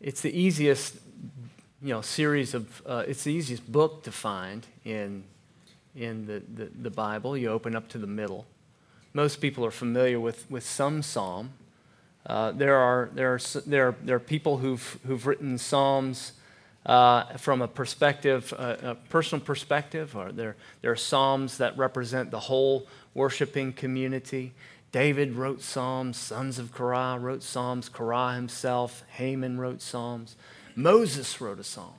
it's the easiest, you know, series of, uh, it's the easiest book to find in, in the, the, the Bible. You open up to the middle. Most people are familiar with, with some psalm. Uh, there, are, there, are, there, are, there are people who've, who've written psalms uh, from a perspective, uh, a personal perspective, or there, there are psalms that represent the whole worshiping community. David wrote psalms, sons of Korah wrote psalms, Korah himself, Heman wrote psalms, Moses wrote a psalm.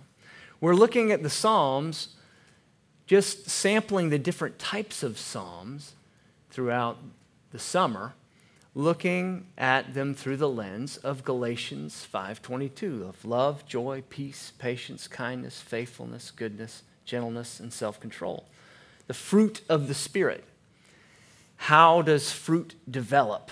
We're looking at the psalms, just sampling the different types of psalms throughout the summer looking at them through the lens of Galatians 5:22 of love, joy, peace, patience, kindness, faithfulness, goodness, gentleness, and self-control. The fruit of the spirit. How does fruit develop?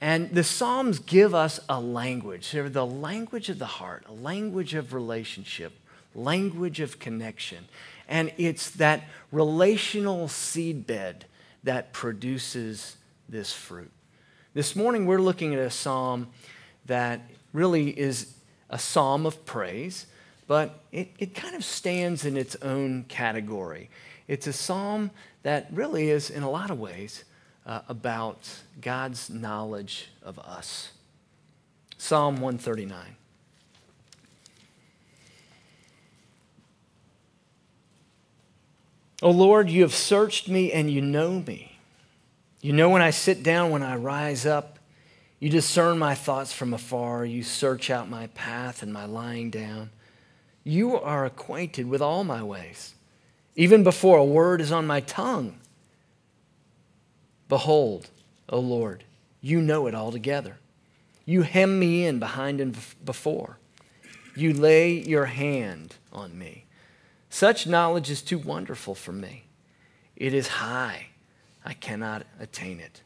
And the Psalms give us a language. They're the language of the heart, a language of relationship, language of connection. And it's that relational seedbed that produces this fruit. This morning, we're looking at a psalm that really is a psalm of praise, but it, it kind of stands in its own category. It's a psalm that really is, in a lot of ways, uh, about God's knowledge of us. Psalm 139. O Lord, you have searched me and you know me. You know when I sit down, when I rise up. You discern my thoughts from afar. You search out my path and my lying down. You are acquainted with all my ways, even before a word is on my tongue. Behold, O Lord, you know it altogether. You hem me in behind and before. You lay your hand on me. Such knowledge is too wonderful for me. It is high I cannot attain it.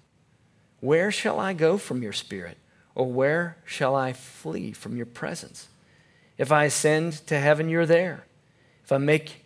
Where shall I go from your spirit? Or where shall I flee from your presence? If I ascend to heaven, you're there. If I make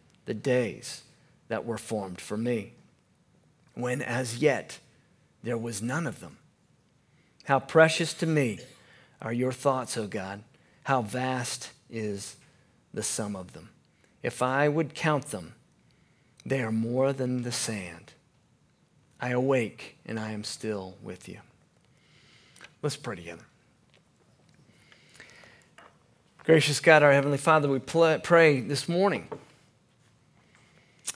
the days that were formed for me, when as yet there was none of them. How precious to me are your thoughts, O God. How vast is the sum of them. If I would count them, they are more than the sand. I awake and I am still with you. Let's pray together. Gracious God, our Heavenly Father, we pray this morning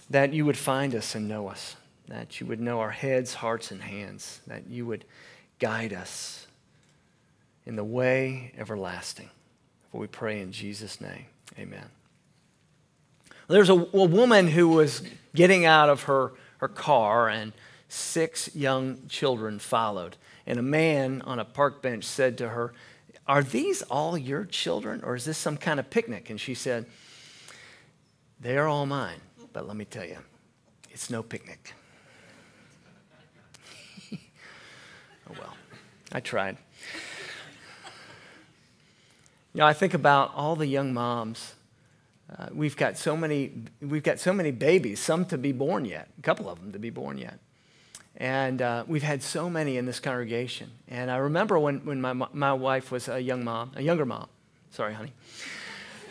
that you would find us and know us, that you would know our heads, hearts, and hands, that you would guide us in the way everlasting. For we pray in Jesus' name. Amen. There's a, a woman who was getting out of her, her car and six young children followed. And a man on a park bench said to her, Are these all your children, or is this some kind of picnic? And she said, They are all mine, but let me tell you, it's no picnic. oh well, I tried. You know, I think about all the young moms. Uh, we've got so many. We've got so many babies. Some to be born yet. A couple of them to be born yet. And uh, we've had so many in this congregation. And I remember when, when my, my wife was a young mom, a younger mom. Sorry, honey.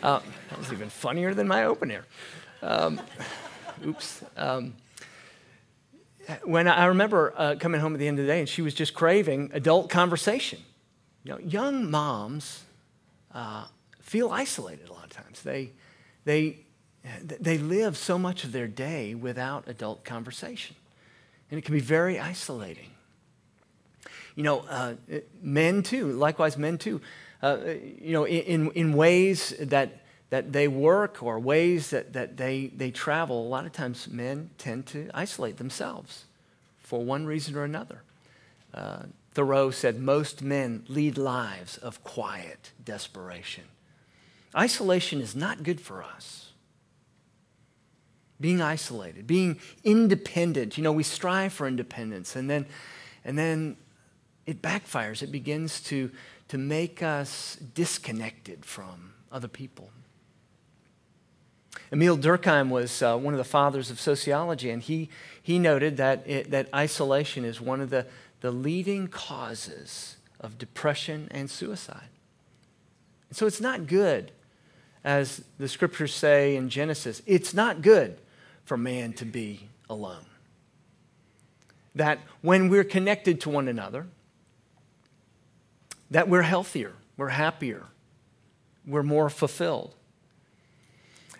Uh, that was even funnier than my open air. Um, oops. Um, when I, remember uh, coming home at the end of the day and she was just craving adult conversation. You know, young moms uh, feel isolated a lot of times. They, they, they live so much of their day without adult conversation. And it can be very isolating. You know, uh, men too, likewise, men too, uh, you know, in, in ways that, that they work or ways that, that they, they travel, a lot of times men tend to isolate themselves for one reason or another. Uh, Thoreau said, Most men lead lives of quiet desperation. Isolation is not good for us. Being isolated, being independent. You know, we strive for independence, and then, and then it backfires. It begins to, to make us disconnected from other people. Emile Durkheim was uh, one of the fathers of sociology, and he, he noted that, it, that isolation is one of the, the leading causes of depression and suicide. And so it's not good, as the scriptures say in Genesis, it's not good for man to be alone. That when we're connected to one another, that we're healthier, we're happier, we're more fulfilled.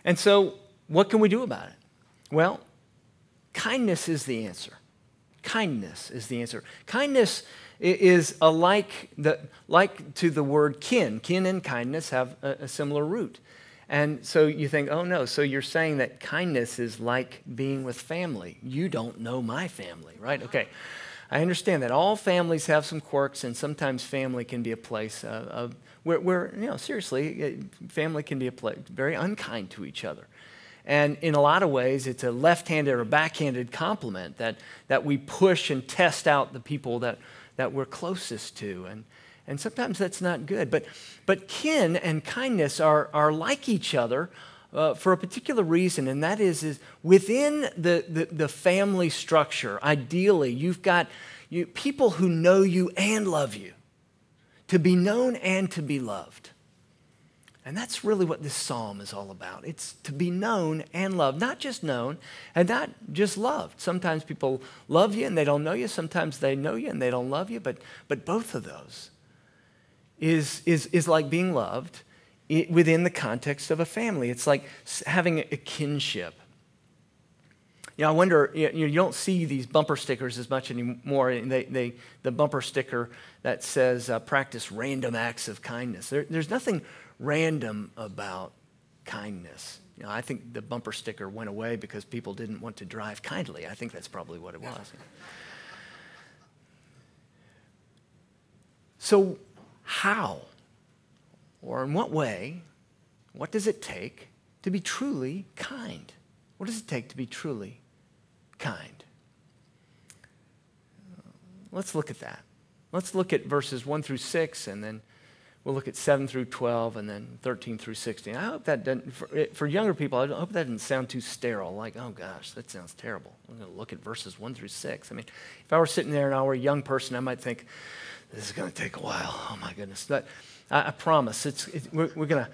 And so, what can we do about it? Well, kindness is the answer. Kindness is the answer. Kindness is alike the, like to the word kin. Kin and kindness have a, a similar root. And so you think, oh no, so you're saying that kindness is like being with family. You don't know my family, right? Okay. I understand that all families have some quirks, and sometimes family can be a place uh, of where, where, you know, seriously, family can be a place very unkind to each other. And in a lot of ways, it's a left handed or backhanded compliment that, that we push and test out the people that, that we're closest to. And, and sometimes that's not good. But, but kin and kindness are, are like each other uh, for a particular reason, and that is, is within the, the, the family structure, ideally, you've got you, people who know you and love you, to be known and to be loved. And that's really what this psalm is all about. It's to be known and loved, not just known and not just loved. Sometimes people love you and they don't know you. Sometimes they know you and they don't love you. But, but both of those is, is, is like being loved within the context of a family. It's like having a kinship. You know, I wonder, you, know, you don't see these bumper stickers as much anymore. They, they, the bumper sticker that says, uh, practice random acts of kindness. There, there's nothing random about kindness. You know, I think the bumper sticker went away because people didn't want to drive kindly. I think that's probably what it was. So, how or in what way, what does it take to be truly kind? What does it take to be truly kind? Uh, let's look at that. Let's look at verses 1 through 6, and then we'll look at 7 through 12, and then 13 through 16. I hope that doesn't, for, for younger people, I hope that doesn't sound too sterile, like, oh gosh, that sounds terrible. I'm going to look at verses 1 through 6. I mean, if I were sitting there and I were a young person, I might think, this is going to take a while. Oh my goodness. But I, I promise. It's, it, we're, we're going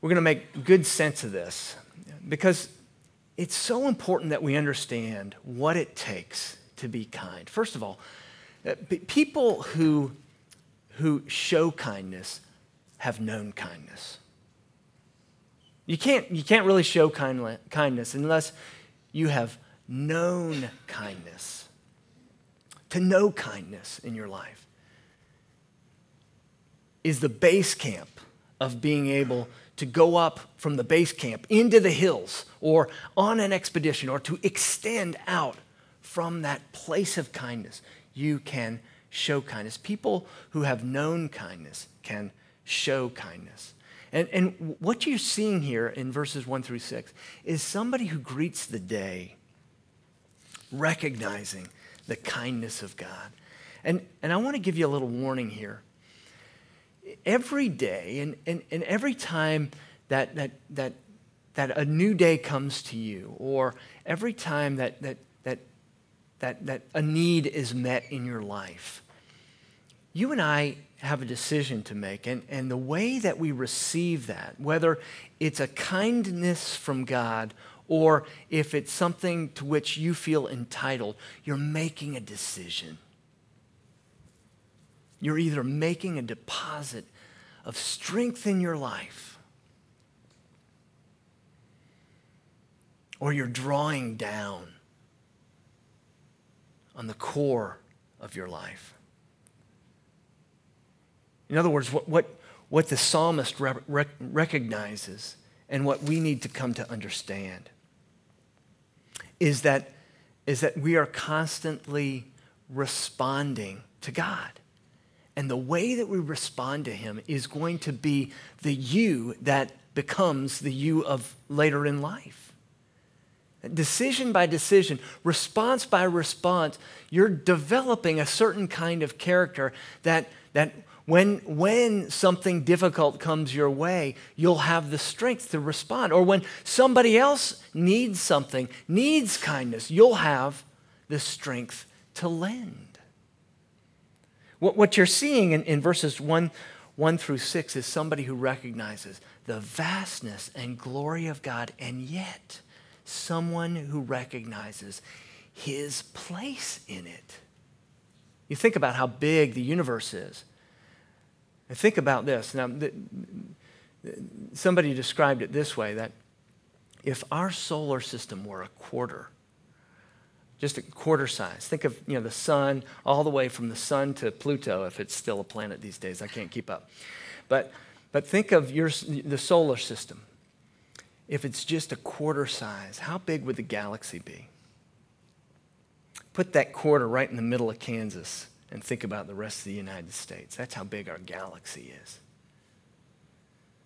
we're gonna make good sense of this because it's so important that we understand what it takes to be kind. First of all, uh, people who, who show kindness have known kindness. You can't, you can't really show kind, kindness unless you have known kindness. To know kindness in your life is the base camp of being able to go up from the base camp into the hills or on an expedition or to extend out from that place of kindness. You can show kindness. People who have known kindness can show kindness. And, and what you're seeing here in verses 1 through 6 is somebody who greets the day recognizing the kindness of God. And, and I want to give you a little warning here every day and, and, and every time that, that, that, that a new day comes to you, or every time that, that, that, that, that a need is met in your life, you and I have a decision to make. And, and the way that we receive that, whether it's a kindness from God or if it's something to which you feel entitled, you're making a decision. You're either making a deposit of strength in your life or you're drawing down on the core of your life. In other words, what, what, what the psalmist re- recognizes and what we need to come to understand is that, is that we are constantly responding to God. And the way that we respond to Him is going to be the you that becomes the you of later in life. Decision by decision, response by response, you're developing a certain kind of character that, that when, when something difficult comes your way, you'll have the strength to respond. Or when somebody else needs something, needs kindness, you'll have the strength to lend. What, what you're seeing in, in verses 1, 1 through 6 is somebody who recognizes the vastness and glory of God, and yet someone who recognizes his place in it. You think about how big the universe is. And think about this. Now, somebody described it this way that if our solar system were a quarter, just a quarter size. Think of you know the sun all the way from the sun to Pluto, if it's still a planet these days. I can't keep up. But but think of your the solar system if it's just a quarter size, how big would the galaxy be? Put that quarter right in the middle of Kansas and think about the rest of the United States. That's how big our galaxy is.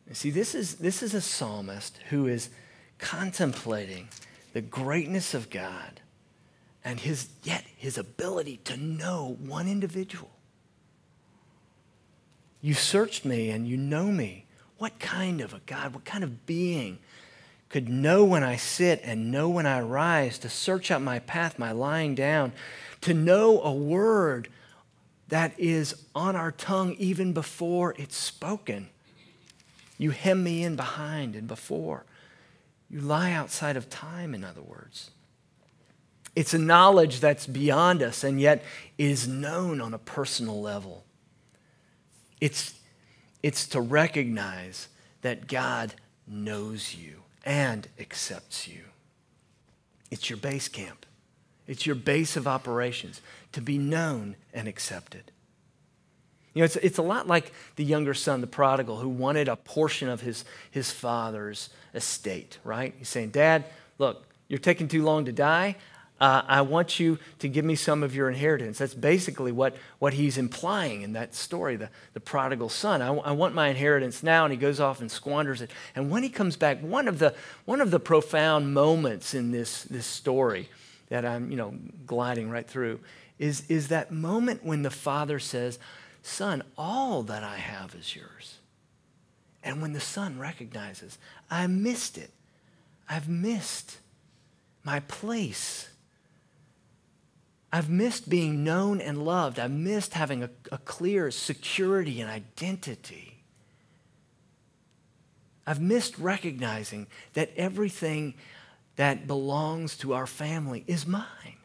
You see, this is, this is a psalmist who is contemplating the greatness of God and his, yet his ability to know one individual. You searched me and you know me. What kind of a God, what kind of being could know when I sit and know when I rise, to search out my path, my lying down, to know a word that is on our tongue even before it's spoken. You hem me in behind and before. You lie outside of time, in other words. It's a knowledge that's beyond us and yet is known on a personal level. It's, it's to recognize that God knows you and accepts you. It's your base camp, it's your base of operations to be known and accepted. You know, it's, it's a lot like the younger son, the prodigal, who wanted a portion of his, his father's estate, right? He's saying, Dad, look, you're taking too long to die uh, I want you to give me some of your inheritance. That's basically what, what he's implying in that story, the, the prodigal son. I, w- I want my inheritance now, and he goes off and squanders it. And when he comes back, one of the, one of the profound moments in this, this story that I'm you know, gliding right through is, is that moment when the father says, Son, all that I have is yours. And when the son recognizes, I missed it, I've missed my place I've missed being known and loved. I've missed having a, a clear security and identity. I've missed recognizing that everything that belongs to our family is mine,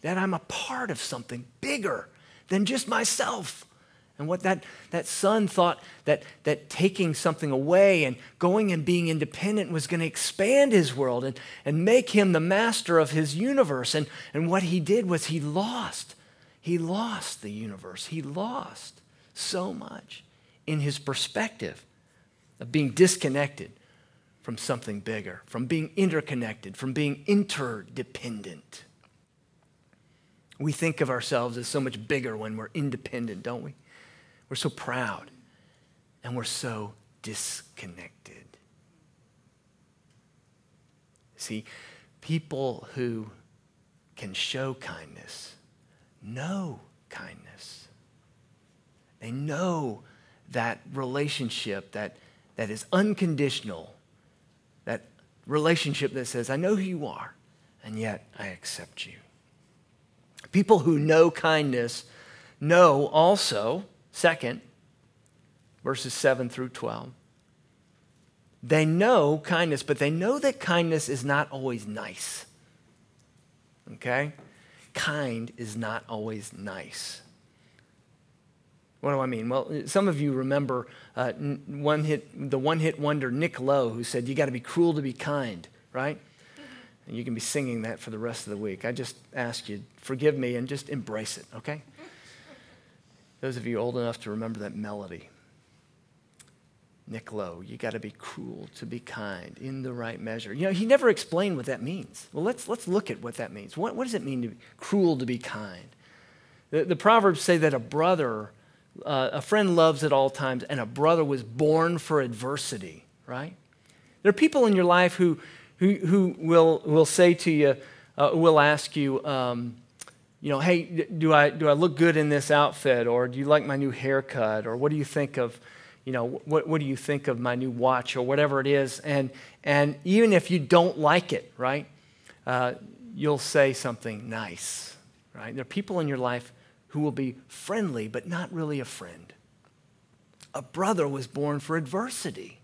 that I'm a part of something bigger than just myself. And what that, that son thought that, that taking something away and going and being independent was going to expand his world and, and make him the master of his universe. And, and what he did was he lost. He lost the universe. He lost so much in his perspective of being disconnected from something bigger, from being interconnected, from being interdependent. We think of ourselves as so much bigger when we're independent, don't we? We're so proud and we're so disconnected. See, people who can show kindness know kindness. They know that relationship that, that is unconditional, that relationship that says, I know who you are, and yet I accept you. People who know kindness know also Second, verses 7 through 12. They know kindness, but they know that kindness is not always nice. Okay? Kind is not always nice. What do I mean? Well, some of you remember uh, one hit, the one hit wonder Nick Lowe, who said, You got to be cruel to be kind, right? And you can be singing that for the rest of the week. I just ask you, forgive me and just embrace it, okay? Those of you old enough to remember that melody. Nick Lowe, you got to be cruel to be kind in the right measure. You know, he never explained what that means. Well, let's, let's look at what that means. What, what does it mean to be cruel to be kind? The, the Proverbs say that a brother, uh, a friend loves at all times, and a brother was born for adversity, right? There are people in your life who, who, who will, will say to you, uh, will ask you, um, you know, hey, do I, do I look good in this outfit? Or do you like my new haircut? Or what do you think of, you know, what, what do you think of my new watch or whatever it is? And, and even if you don't like it, right, uh, you'll say something nice, right? There are people in your life who will be friendly, but not really a friend. A brother was born for adversity.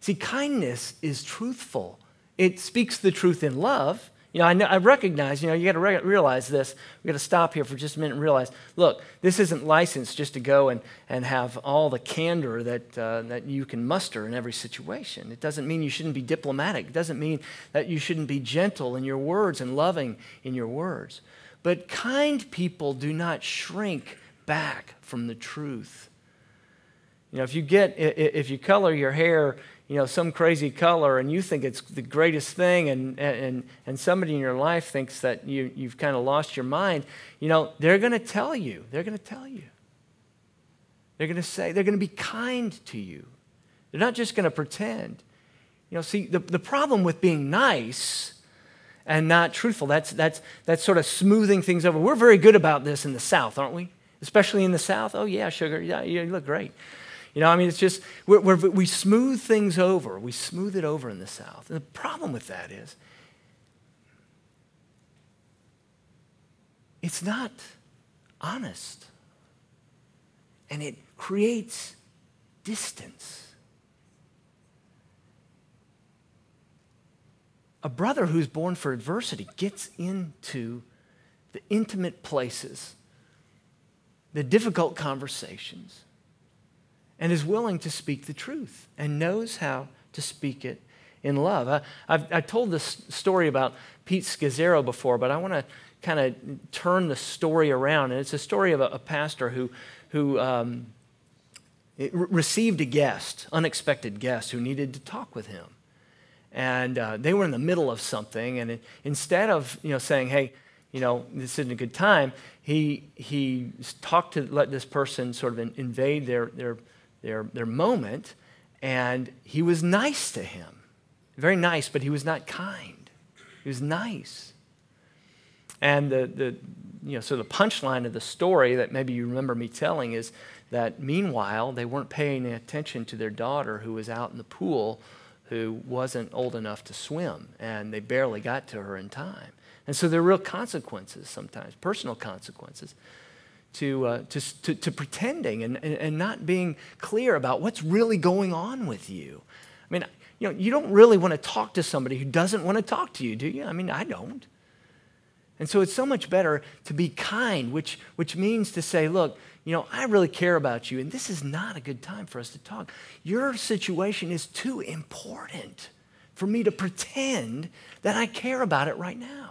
See, kindness is truthful. It speaks the truth in love, you know, I, know, I recognize, you know, you got to re- realize this. We got to stop here for just a minute and realize look, this isn't licensed just to go and, and have all the candor that, uh, that you can muster in every situation. It doesn't mean you shouldn't be diplomatic, it doesn't mean that you shouldn't be gentle in your words and loving in your words. But kind people do not shrink back from the truth. You know, if you get, if you color your hair you know, some crazy color and you think it's the greatest thing and, and, and somebody in your life thinks that you, you've kind of lost your mind, you know, they're going to tell you. They're going to tell you. They're going to say, they're going to be kind to you. They're not just going to pretend. You know, see, the, the problem with being nice and not truthful, that's, that's, that's sort of smoothing things over. We're very good about this in the South, aren't we? Especially in the South. Oh, yeah, sugar. Yeah, you look great. You know, I mean, it's just, we're, we smooth things over. We smooth it over in the South. And the problem with that is, it's not honest. And it creates distance. A brother who's born for adversity gets into the intimate places, the difficult conversations and is willing to speak the truth and knows how to speak it in love. I, I've told this story about Pete Scazzero before, but I want to kind of turn the story around. And it's a story of a, a pastor who, who um, received a guest, unexpected guest, who needed to talk with him. And uh, they were in the middle of something, and it, instead of you know saying, "Hey, you know, this isn't a good time," he he talked to let this person sort of invade their their their, their moment, and he was nice to him. Very nice, but he was not kind. He was nice. And the, the you know, so the punchline of the story that maybe you remember me telling is that meanwhile, they weren't paying attention to their daughter who was out in the pool who wasn't old enough to swim, and they barely got to her in time. And so there are real consequences sometimes, personal consequences to, uh, to, to, to, pretending and, and, and not being clear about what's really going on with you. I mean, you know, you don't really want to talk to somebody who doesn't want to talk to you, do you? I mean, I don't. And so it's so much better to be kind, which, which means to say, look, you know, I really care about you, and this is not a good time for us to talk. Your situation is too important for me to pretend that I care about it right now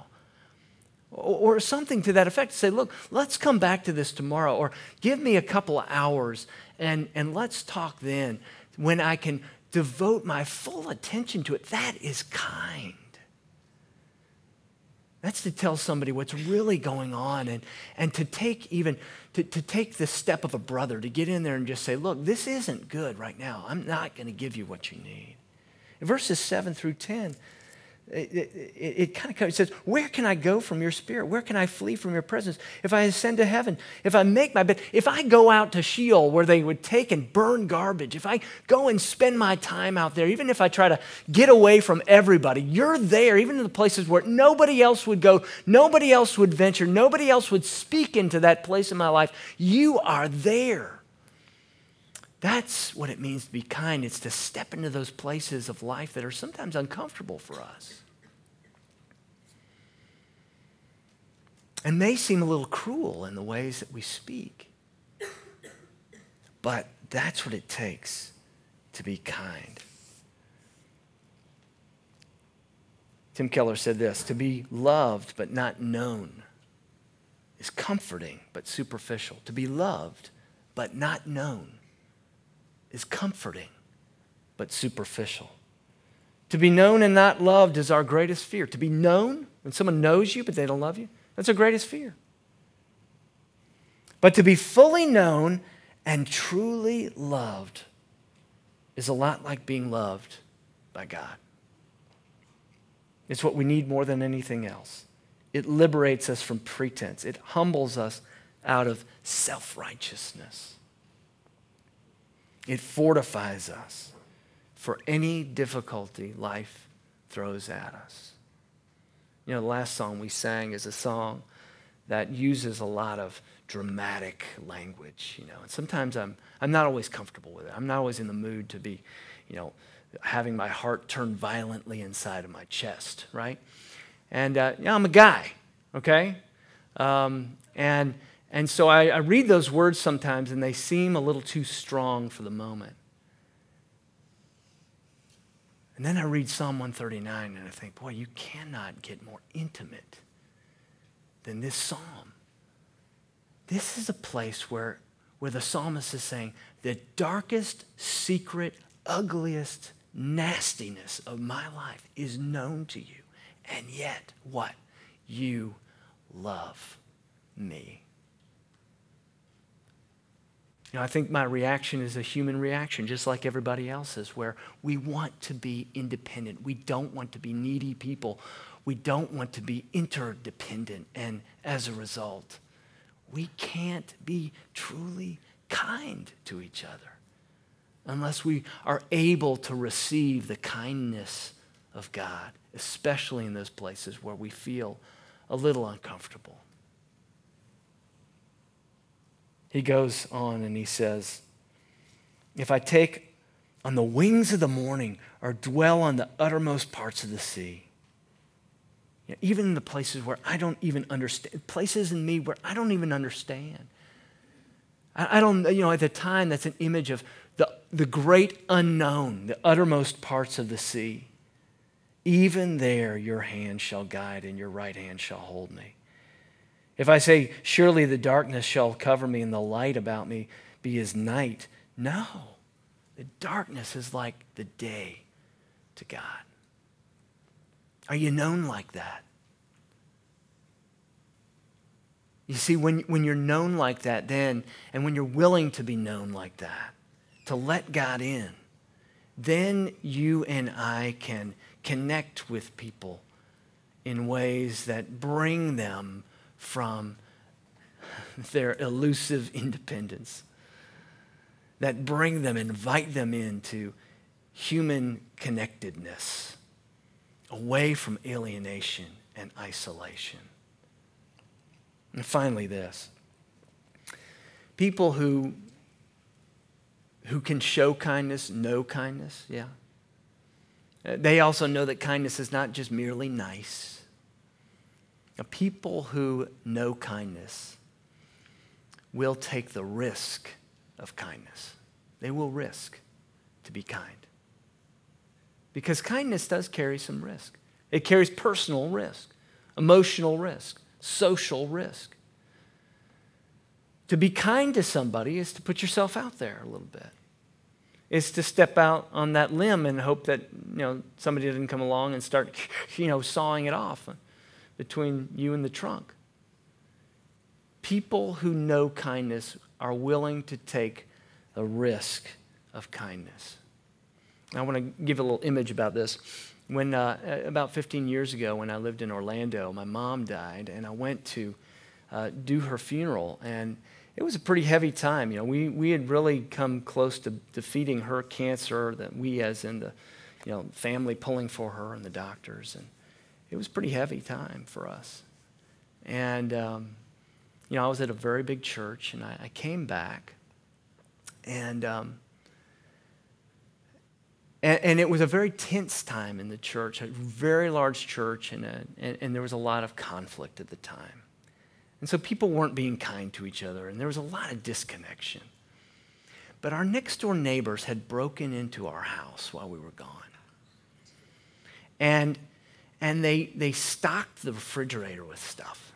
or something to that effect. Say, look, let's come back to this tomorrow, or give me a couple hours and, and let's talk then when I can devote my full attention to it. That is kind. That's to tell somebody what's really going on and, and to take even to, to take the step of a brother to get in there and just say, look, this isn't good right now. I'm not going to give you what you need. In verses 7 through 10, it, it, it, kind of comes, it says, Where can I go from your spirit? Where can I flee from your presence? If I ascend to heaven, if I make my bed, if I go out to Sheol where they would take and burn garbage, if I go and spend my time out there, even if I try to get away from everybody, you're there, even in the places where nobody else would go, nobody else would venture, nobody else would speak into that place in my life. You are there. That's what it means to be kind. It's to step into those places of life that are sometimes uncomfortable for us. and may seem a little cruel in the ways that we speak. But that's what it takes to be kind. Tim Keller said this To be loved but not known is comforting but superficial. To be loved but not known is comforting but superficial. To be known and not loved is our greatest fear. To be known, when someone knows you but they don't love you, that's our greatest fear. But to be fully known and truly loved is a lot like being loved by God. It's what we need more than anything else. It liberates us from pretense, it humbles us out of self righteousness. It fortifies us for any difficulty life throws at us. You know, the last song we sang is a song that uses a lot of dramatic language, you know. And sometimes I'm, I'm not always comfortable with it. I'm not always in the mood to be, you know, having my heart turn violently inside of my chest, right? And, uh, you know, I'm a guy, okay? Um, and, and so I, I read those words sometimes and they seem a little too strong for the moment. And then I read Psalm 139 and I think, boy, you cannot get more intimate than this psalm. This is a place where, where the psalmist is saying, the darkest, secret, ugliest nastiness of my life is known to you. And yet, what? You love me. You know, I think my reaction is a human reaction, just like everybody else's, where we want to be independent. We don't want to be needy people. We don't want to be interdependent. And as a result, we can't be truly kind to each other unless we are able to receive the kindness of God, especially in those places where we feel a little uncomfortable. He goes on and he says, If I take on the wings of the morning or dwell on the uttermost parts of the sea, you know, even in the places where I don't even understand, places in me where I don't even understand. I, I don't, you know, at the time, that's an image of the, the great unknown, the uttermost parts of the sea. Even there, your hand shall guide and your right hand shall hold me. If I say, Surely the darkness shall cover me and the light about me be as night, no. The darkness is like the day to God. Are you known like that? You see, when, when you're known like that, then, and when you're willing to be known like that, to let God in, then you and I can connect with people in ways that bring them from their elusive independence, that bring them, invite them into human connectedness, away from alienation and isolation. And finally, this people who who can show kindness, know kindness, yeah. Uh, they also know that kindness is not just merely nice. Now, people who know kindness will take the risk of kindness. They will risk to be kind. Because kindness does carry some risk. It carries personal risk, emotional risk, social risk. To be kind to somebody is to put yourself out there a little bit. Is to step out on that limb and hope that you know somebody doesn't come along and start you know sawing it off between you and the trunk. People who know kindness are willing to take a risk of kindness. I want to give a little image about this. When uh, about 15 years ago, when I lived in Orlando, my mom died, and I went to uh, do her funeral, and it was a pretty heavy time. You know, we, we had really come close to defeating her cancer, that we as in the you know, family pulling for her and the doctors. And it was a pretty heavy time for us. And, um, you know, I was at a very big church, and I, I came back, and, um, and, and, it was a very tense time in the church, a very large church, and, a, and, and there was a lot of conflict at the time. And so people weren't being kind to each other, and there was a lot of disconnection. But our next door neighbors had broken into our house while we were gone. And, and they, they stocked the refrigerator with stuff.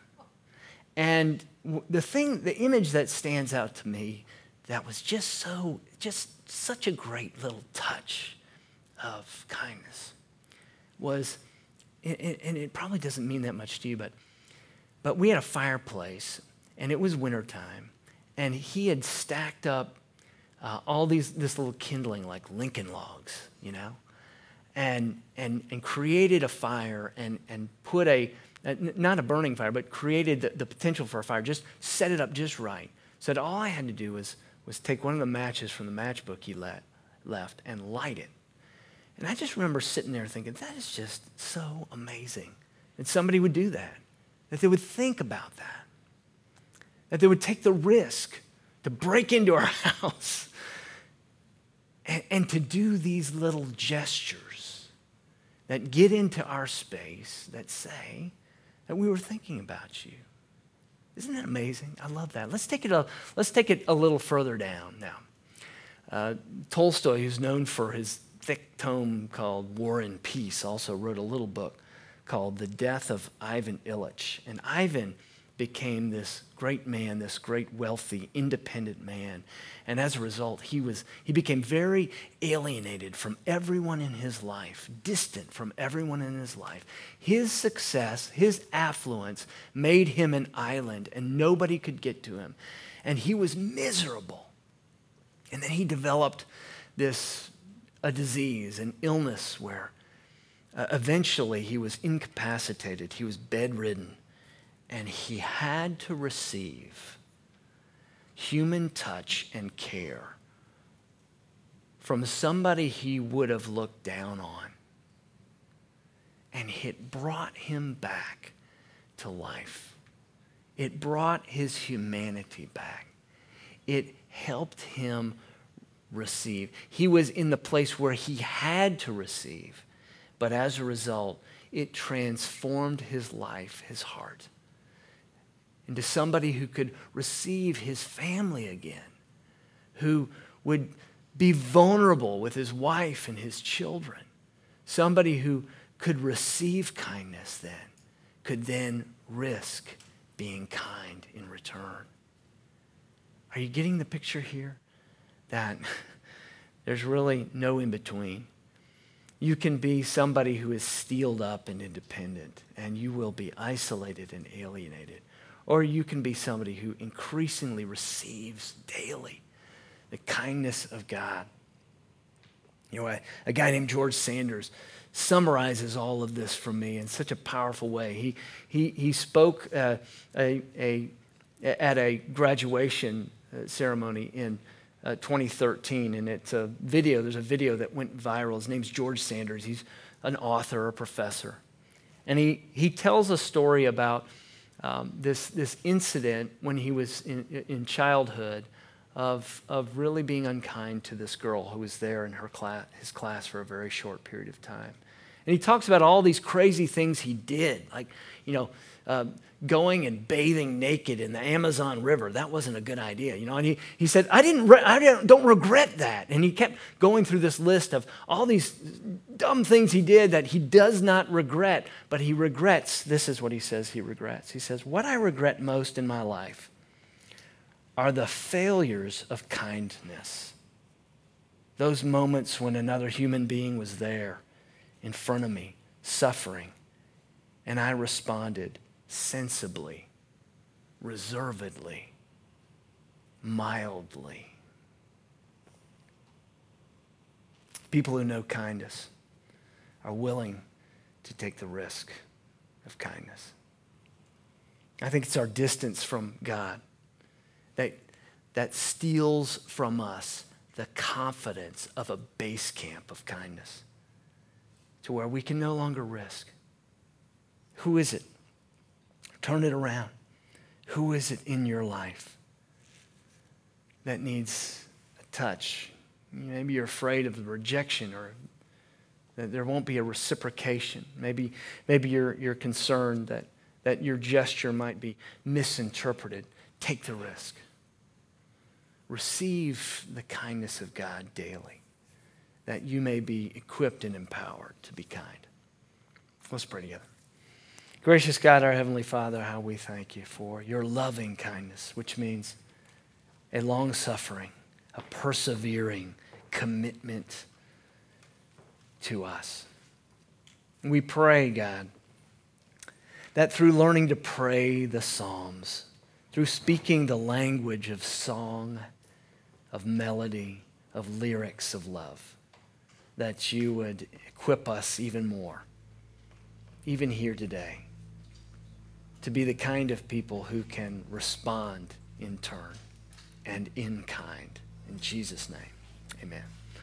And the thing, the image that stands out to me that was just so, just such a great little touch of kindness was, and it probably doesn't mean that much to you, but, but we had a fireplace and it was wintertime and he had stacked up uh, all these, this little kindling like Lincoln logs, you know, and, and, and created a fire and, and put a, uh, not a burning fire, but created the, the potential for a fire, just set it up just right. So all I had to do was, was take one of the matches from the matchbook he let, left and light it. And I just remember sitting there thinking, that is just so amazing that somebody would do that, that they would think about that, that they would take the risk to break into our house and, and to do these little gestures that get into our space that say that we were thinking about you. Isn't that amazing? I love that. Let's take it a, let's take it a little further down now. Uh, Tolstoy, who's known for his thick tome called War and Peace, also wrote a little book called The Death of Ivan Ilyich. And Ivan became this great man, this great wealthy, independent man. And as a result, he, was, he became very alienated from everyone in his life, distant from everyone in his life. His success, his affluence made him an island, and nobody could get to him. And he was miserable. And then he developed this a disease, an illness where uh, eventually he was incapacitated, he was bedridden and he had to receive human touch and care from somebody he would have looked down on. And it brought him back to life. It brought his humanity back. It helped him receive. He was in the place where he had to receive, but as a result, it transformed his life, his heart into somebody who could receive his family again, who would be vulnerable with his wife and his children, somebody who could receive kindness then, could then risk being kind in return. Are you getting the picture here? That there's really no in between. You can be somebody who is steeled up and independent, and you will be isolated and alienated. Or you can be somebody who increasingly receives daily the kindness of God. You know, a, a, guy named George Saunders summarizes all of this for me in such a powerful way. He, he, he spoke uh, a, a, at a graduation uh, ceremony in uh, 2013, and it's a video. There's a video that went viral. His name's George Saunders. He's an author, a professor. And he, he tells a story about um, this, this incident when he was in, in childhood of, of really being unkind to this girl who was there in her class, his class for a very short period of time. And he talks about all these crazy things he did, like, you know, uh, going and bathing naked in the Amazon River. That wasn't a good idea, you know. And he, he said, I, didn't re- I don't regret that. And he kept going through this list of all these dumb things he did that he does not regret, but he regrets. This is what he says he regrets. He says, What I regret most in my life are the failures of kindness. Those moments when another human being was there in front of me, suffering, and I responded sensibly, reservedly, mildly. People who know kindness are willing to take the risk of kindness. I think it's our distance from God that, that steals from us the confidence of a base camp of kindness to where we can no longer risk. Who is it? Turn it around. Who is it in your life that needs a touch? Maybe you're afraid of the rejection or that there won't be a reciprocation. Maybe, maybe you're, you're concerned that, that your gesture might be misinterpreted. Take the risk. Receive the kindness of God daily, that you may be equipped and empowered to be kind. Let's pray together. Gracious God, our Heavenly Father, how we thank you for your loving kindness, which means a long suffering, a persevering commitment to us. We pray, God, that through learning to pray the Psalms, through speaking the language of song, of melody, of lyrics of love, that you would equip us even more, even here today, to be the kind of people who can respond in turn and in kind. In Jesus' name, amen.